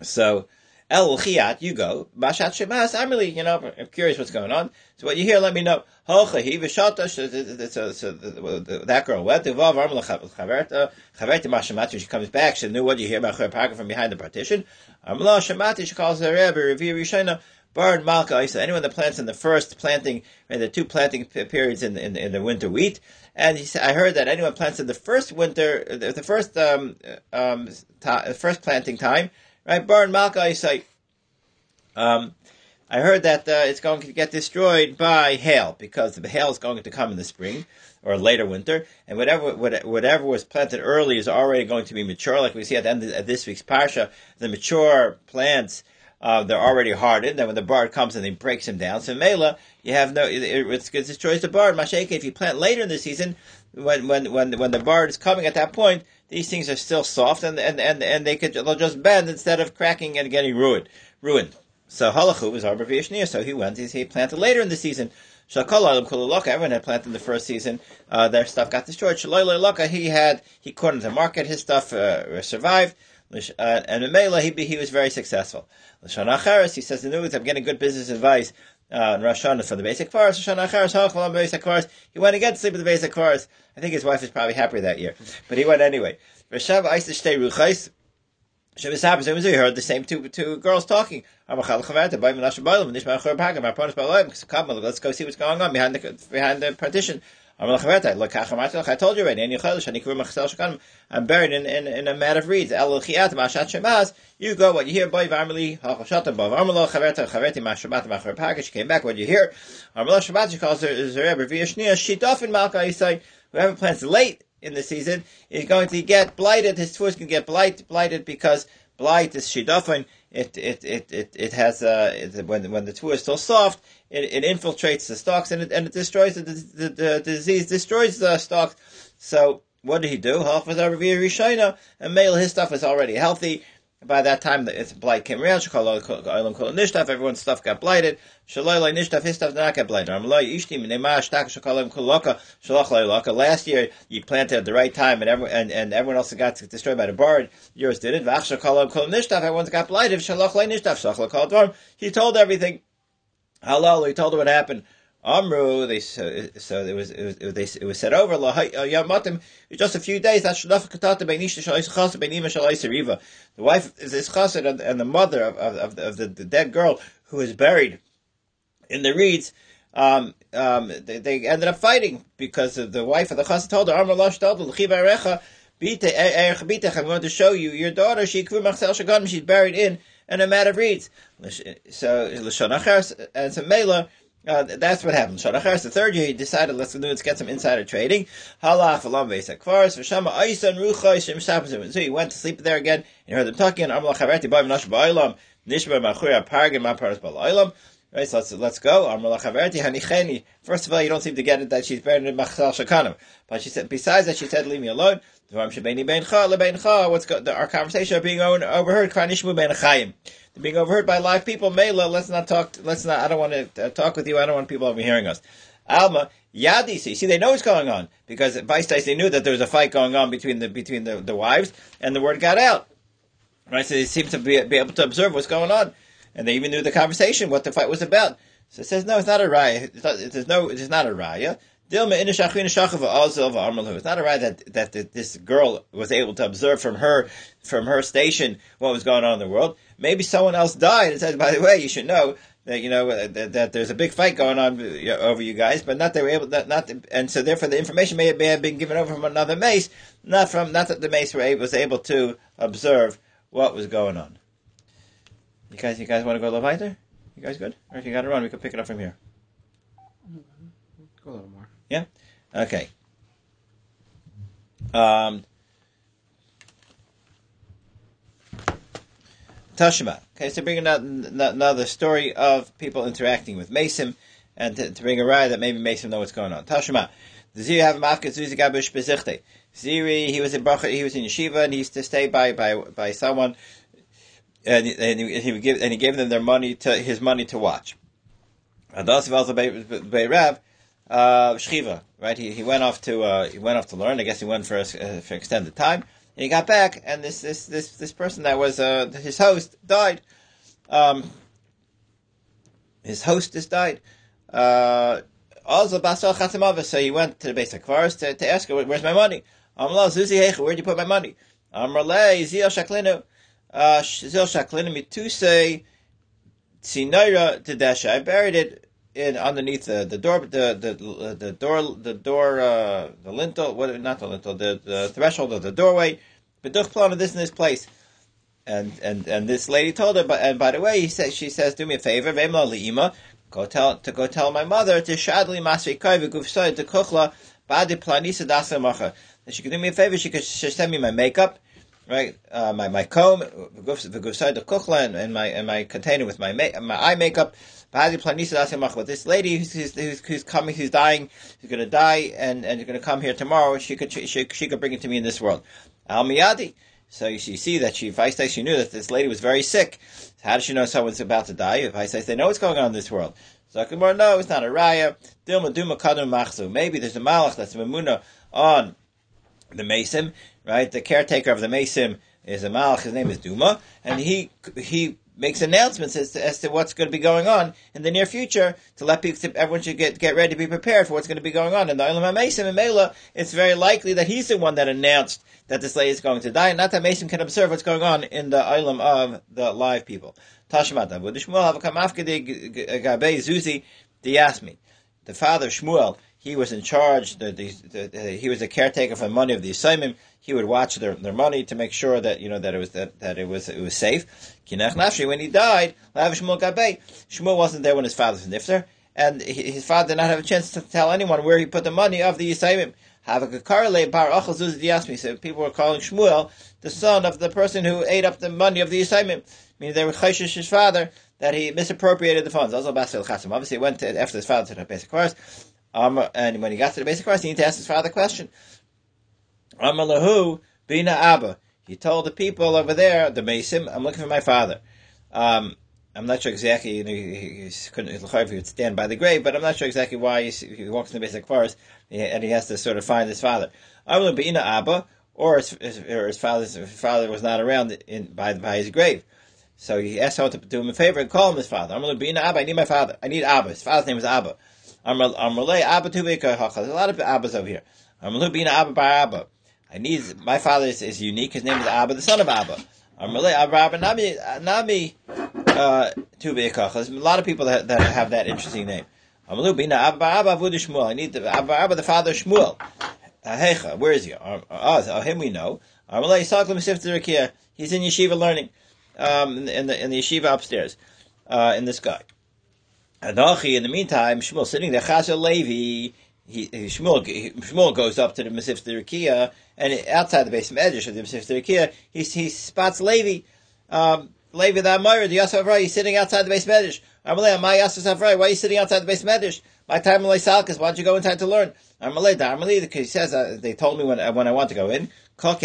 So. El Chiat, you go. Mashat Shemas, I'm really, you know, I'm curious what's going on. So what you hear, let me know. Hochahi v'shata, so that girl went. Devav arm l'chaverta, chaverta she comes back, she knew what you hear about her parka from behind the partition. Amla shamati, she calls her Rebbe, Revi Rishayna, Bar Malka Isa, anyone that plants in the first planting, and the two planting periods in, in, in the winter wheat. And he said, I heard that anyone plants in the first winter, the, the first, um, um, ta, first planting time, right? Bar Malka Isa, um, I heard that uh, it's going to get destroyed by hail because the hail is going to come in the spring or later winter, and whatever whatever was planted early is already going to be mature. Like we see at the end of this week's parsha, the mature plants uh, they're already hardened. Then when the bard comes and he breaks them down, so mela you have no it, it destroys the bard. Mashake if you plant later in the season, when when when when the bard is coming at that point, these things are still soft and and and, and they could they'll just bend instead of cracking and getting ruined ruined. So halachu was Arba Vishnia, so he went, he planted later in the season. Everyone had planted in the first season, uh, their stuff got destroyed. He had, he couldn't the market, his stuff uh, survived. Uh, and Mela, he, he was very successful. Lashon he says the news, I'm getting good business advice uh, in Rosh Hashanah for the beis hakvaros. Lashon Acharis, Hachal beis hakvaros. He went again to sleep with the beis hakvaros. I think his wife is probably happier that year. But he went anyway. Rashav Aisish Ruchais, Shabbos happens, we heard the same two two girls talking. Let's go see what's going on behind the behind the partition. I told you already. I'm buried in, in, in a mat of reeds. You go, what you hear, Package, came back, what you hear. She calls her Zereb, Viashnia, Shitofin Malka, Yisai, whoever plants late in the season is going to get blighted. His tefus can get blight, blighted because blight is shidafin. It it it it, it has uh, it, when when the tefus is still soft, it, it infiltrates the stalks and it and it destroys the the, the, the disease destroys the stalks. So what did he do? Half of with Rishayna, and male his stuff is already healthy. By that time, the blight came around. Everyone's stuff got blighted. His stuff did not get blighted. Last year, you planted at the right time, and everyone and, and everyone else got destroyed by the bird. Yours didn't. Everyone's got blighted. He told everything. Halal, he told her what happened. Amru, they so, so it was it was it it was said over Yamatim. Just a few days. That shlaf katata beinisha shalayis chassid beinima shalayis riva. The wife is this chassid and, and the mother of of, of the, the, dead girl who is buried in the reeds. Um, um, they, they, ended up fighting because of the wife of the chassid told her, Amru lash told her, I'm going to show you your daughter. She she's buried in in a mat of reeds. So and some mela. Uh, that's what happened. Shadachar, the third year, he decided, let's do, let's get some insider trading. Halach, Aisan, Shem, Shapazim. So he went to sleep there again, and heard them talking, Amla. Right, so let's, let's go. First of all, you don't seem to get it that she's buried in Machsal Shakanim. But she said, besides that, she said, leave me alone. What's go, our conversation being overheard, being overheard by live people. Mela, let's not talk. Let's not. I don't want to uh, talk with you. I don't want people overhearing us. Alma Yadi. See, they know what's going on because Vice they knew that there was a fight going on between the between the, the wives, and the word got out. Right, so they seem to be, be able to observe what's going on, and they even knew the conversation, what the fight was about. So it says, no, it's not a raya. It's not, there's no, it's not a raya. It's not a right that, that this girl was able to observe from her from her station what was going on in the world. Maybe someone else died and by the way, you should know that you know that, that there's a big fight going on over you guys, but not they were able not, not and so therefore the information may have, been given over from another mace, not from not that the mace able, was able to observe what was going on. You guys, you guys want to go a little? You guys good? Or if you got to run, we can pick it up from here. Go a little more. Okay. Um, Tashima. Okay, so bringing out another story of people interacting with Mason, and to, to bring a ride that maybe Mason know what's going on. Tashima. Ziri have mafka zuzi gabush bezichte. Ziri, he was in Bracha, he was in yeshiva, and he used to stay by by by someone, and, and he, he would give and he gave them their money to his money to watch. And by Rav, uh, Shchiva, right? He, he went off to uh, he went off to learn. I guess he went for a, uh, for extended time. And he got back, and this this this this person that was uh, his host died. Um, his hostess died. Uh, also, Basal Chatamava, so he went to the beis hakvaros to, to ask her, "Where's my money?" Amla Zuzi where'd you put my money? Amrale Zil Shaklinu, uh, Zil Shaklinu Mituse Tzinaira Tedesha. I buried it in underneath the, the door, the the the door, the door, uh, the lintel, what not the lintel, the, the threshold of the doorway. Beduch plan of this in this place. And and and this lady told her, but and by the way, he says she says, do me a favor, li'ima, go tell to go tell my mother to shadli masri kai v'gufsoy to kuchla badi planisa dasa macha. She could do me a favor, she could she send me my makeup, right? Uh, my my comb, v'gufsoy to kuchla, and, and my and my container with my ma- my eye makeup. This lady who's, who's, who's, coming, who's dying, who's going to die, and and going to come here tomorrow. She could she, she, could bring it to me in this world. Al miyadi. So you see that she, Vaistai, she knew that this lady was very sick. How does she know someone's about to die? If Vaistai, they know what's going on in this world. So Akamor, no, it's not a raya. Dilma duma kadum machzu. Maybe there's a malach that's memuna on the mason, right? The caretaker of the mason is a malach. His name is Duma, and he he makes announcements as to, as to what's going to be going on in the near future to let people, everyone should get, get ready to be prepared for what's going to be going on. In the Olam HaMesim and Mela, it's very likely that he's the one that announced that this lady is going to die, not that Mason can observe what's going on in the Olam of the live people. Tashmat Abu Shmuel the Gabe Zuzi, the Yasmin. The father Shmuel, he was in charge, the, the, the, he was the caretaker for money of the Yisraelim, he would watch their, their money to make sure that you know that it was that, that it was it was safe. Kinach Nafshi, when he died, Shmuel Gabe, Shmuel wasn't there when his father was nifter, and his father did not have a chance to tell anyone where he put the money of the Yisraelim. So people were calling Shmuel the son of the person who ate up the money of the Yisraelim. Meaning they were chayshish his father that he misappropriated the funds. Obviously, he went to, after his father to the beis hakvaros, um, and when he got to the beis hakvaros, he needed to ask his father a question. Amalahu bina abba. He told the people over there, the Mason, I'm looking for my father. Um, I'm not sure exactly, you know, he, he couldn't, he would stand by the grave, but I'm not sure exactly why he, he walks in the beis hakvaros and he has to sort of find his father. Amalahu bina abba, or his, his, or his, father's, his father was not around in, by, by his grave. So he asked someone to do him a favor and call him his father. Amalahu bina abba, I need my father. I need Abba. His father's name is Abba. Amalei Abba Tuvika There's a lot of Abbas over here. Amalahu bina abba bar Abba. I need my father is, is, unique. His name is Abba, the son of Abba. Amalei Abba Abba Nami Nami uh, There's a lot of people that, that have that interesting name. Amalu bina Abba Abba Avudu Shmuel. I need the Abba Abba, the father Shmuel. Hecha, where is he? Ah, him we know. Amalei Saklim Sifter He's in yeshiva learning, um, in the in the yeshiva upstairs, uh, in the sky. Adachi, in the meantime, Shmuel sitting there. Chazel Levi. He, Shmuel, Shmuel goes up to the Masif Rikia, and outside the base of Medrash of the Masif he, he spots Levi, um, Levi the Amira, the Yasaf Rai, he's sitting outside the base of Medrash. Amalei, my Yasaf Rai, why are you sitting outside the base of Medrash? My time Malay Salkas, why don't you go inside to learn? Amalei, Amalei, because he says, uh, they told me when, uh, when I want to go in, right,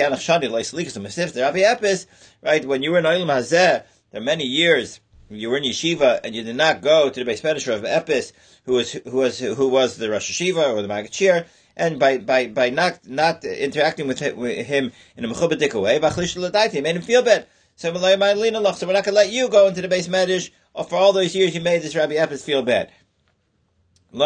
when you were in Oilam Hazeh, there are many years, you were in yeshiva and you did not go to the beis Medrash of Epis, who was who was who was the Rosh Yeshiva or the Magachir, and by by by not not interacting with him, in a mechubadik way, he made him feel bad. So we're not going to let you go into the beis Medrash or for all those years you made this Rabbi Epis feel bad. In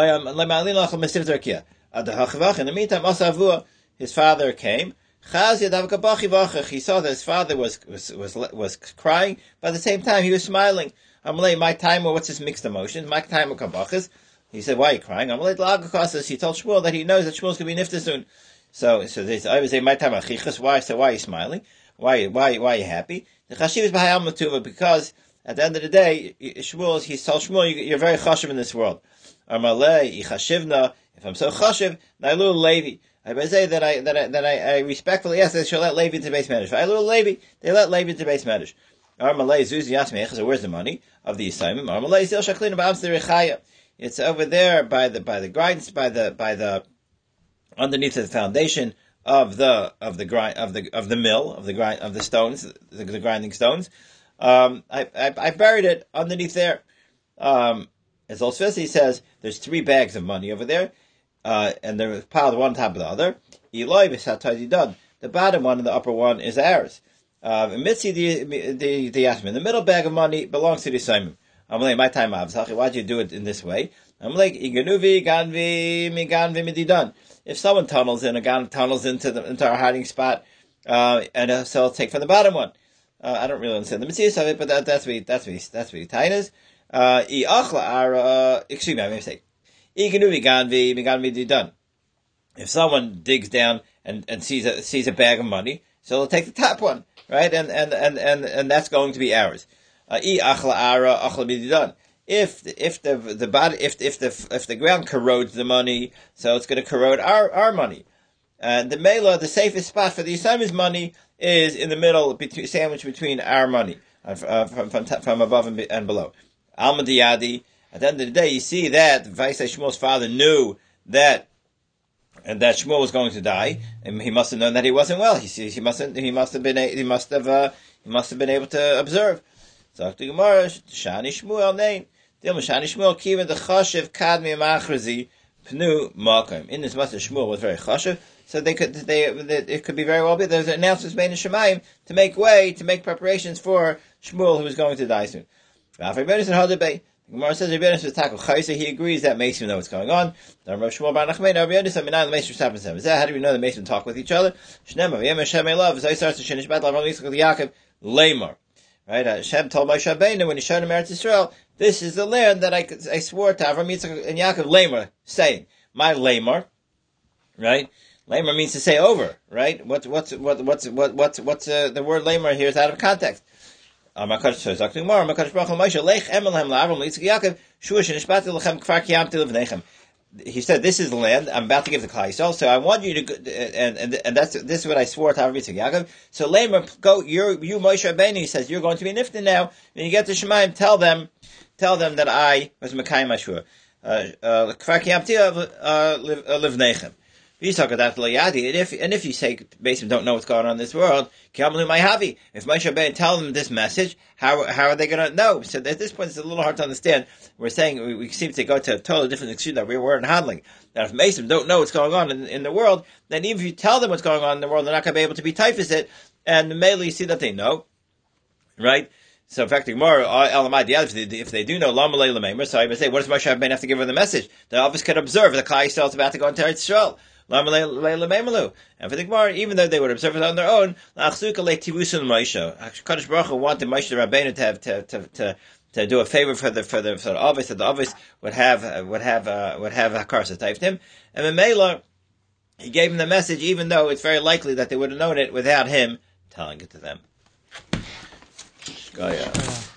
the meantime, his father came. He saw that his father was was was, was crying, but at the same time he was smiling. Amalei, my time, what's his mixed emotions? My time of kabachas. He said, why are you crying? I'm Amalei, lagakasas. He told Shmuel that he knows that Shmuel's going to be nifta soon. So, so I would say, my time achichas. Why? So why are you smiling? Why, why, why are you happy? The chashiv is b'hayam matuva because at the end of the day, Shmuel, he told Shmuel, you- you're very chashiv in this world. If I'm so chashiv, nailu levi. I would say that I that I that I, I respectfully ask they shall let Levi into beis medrash. I little Levi, they let Levi into beis medrash. Armalei zuzi yasmech. So where's the money of the assignment? Armalei zil ba'ams the rechaya. It's over there by the by the grinds by the by the underneath the foundation of the of the grind of the of the mill of the grind of the stones the, the grinding stones. Um, I, I I buried it underneath there. Um, as Olsvesi says, there's three bags of money over there, uh, and they're piled one on top of the other. Eloi done. The bottom one and the upper one is ours. And Mitzi the the the. The middle bag of money belongs to the Simon. I'm like, my time Avzach. Why'd you do it in this way? I'm like, Iganuvi, Ganvi, Miganvi, Mididan. If someone tunnels in, a gun tunnels into the into our hiding spot, uh, and so I'll take from the bottom one. Uh, I don't really understand the mitzvahs of it, but that, that's what that's what that's what tainas. Uh, i ara. Excuse me, I made a mistake. Iganuvi, Ganvi, Miganvi, Mididan. If someone digs down and, and sees a sees a bag of money, so they'll take the top one, right? And and and and, and that's going to be ours. Uh, I achla ara. If if the the body if if the if the ground corrodes the money, so it's going to corrode our our money. And the mela, the safest spot for the Yisrael's money is in the middle, between, sandwiched between our money, uh, from, from, from above and, and below. Almadiyadi, at the end of the day, you see that Vaisai Shmuel's father knew that and that Shmuel was going to die, and he must have known that he wasn't well. He he must have he must have been he must have uh, he must have been able to observe. So the Gemara, Shani Shmuel name, Dilma Shani Shmuel kiven the chashiv kadmi machrazi pnu makim. In this message, Shmuel was very chashiv, so they could they, it could be very well be there's announcements made in Shemaim to make way to make preparations for Shmuel who was going to die soon. Rav Rebbeinu said Hadabay. The Gemara says Rebbeinu says Takel Chayse. He agrees that Mason know what's going on. The Rav Shmuel Bar Nachman. Rav Rebbeinu said Minan Mason Shapin Seven. Is that how do we know the Mason talk with each other? Shnema V'yem Hashem Elav. Zay starts to Shinish Bad Lav Yitzchak Yaakov Lamar. Right? Uh, Hashem told Moshe Rabbeinu when he showed him Eretz Yisrael, this is the land that I, I swore to Avram Yitzchak and Yaakov Lamar, saying, my Lamar, right? Lamar means to say over, right? What, what's, what, what's, what, what's, what's, uh, the word Lamar here is out of context. Amakadosh says, "Zakti Gemara, Amakadosh Baruch Moshe, Lech Emelhem LaYitzchak Yaakov, Shua Shenishbati Lechem Kfar Kiyamti Levnechem." He said, "This is the land I'm about to give to Klal so I want you to, go, and and and that's this is what I swore to Yitzchak Yaakov. So Lamer, go, you're you Moshe Rabbeinu. He says you're going to be nifted now. When you get to Shemaim, tell them, tell them that I was Mekayim Ashur. Uh, uh, Kfar Kiyamti uh, Liv- uh, Levnechem." You talk about Layadi, and if and if you say basically don't know what's going on in this world, Kiamalu Havi. If Moshe Rabbeinu tell them this message, how how are they going to know? So at this point, it's a little hard to understand. We're saying we, we seem to go to a totally different extreme that we were in handling. That if Mason don't know what's going on in, in the world, then even if you tell them what's going on in the world, they're not going to be able to be typhus it. And mainly see that they know, right? So in fact, uh, Elamai, the if they, if they do know Lamalei Lamemer, so I would say, what does Moshe Rabbeinu have to give her the message? The office could observe the Klai Yisrael is about to go into Eretz Yisrael. And for the Gemara, even though they would observe it on their own. Kadosh Baruch Hu wanted Moshe Rabbeinu to have, to, to, to, to do a favor for the for the for the office that the office would have uh, would have uh, would have Hakar typed him, and Memela he gave him the message, even though it's very likely that they would have known it without him telling it to them. Shkaya.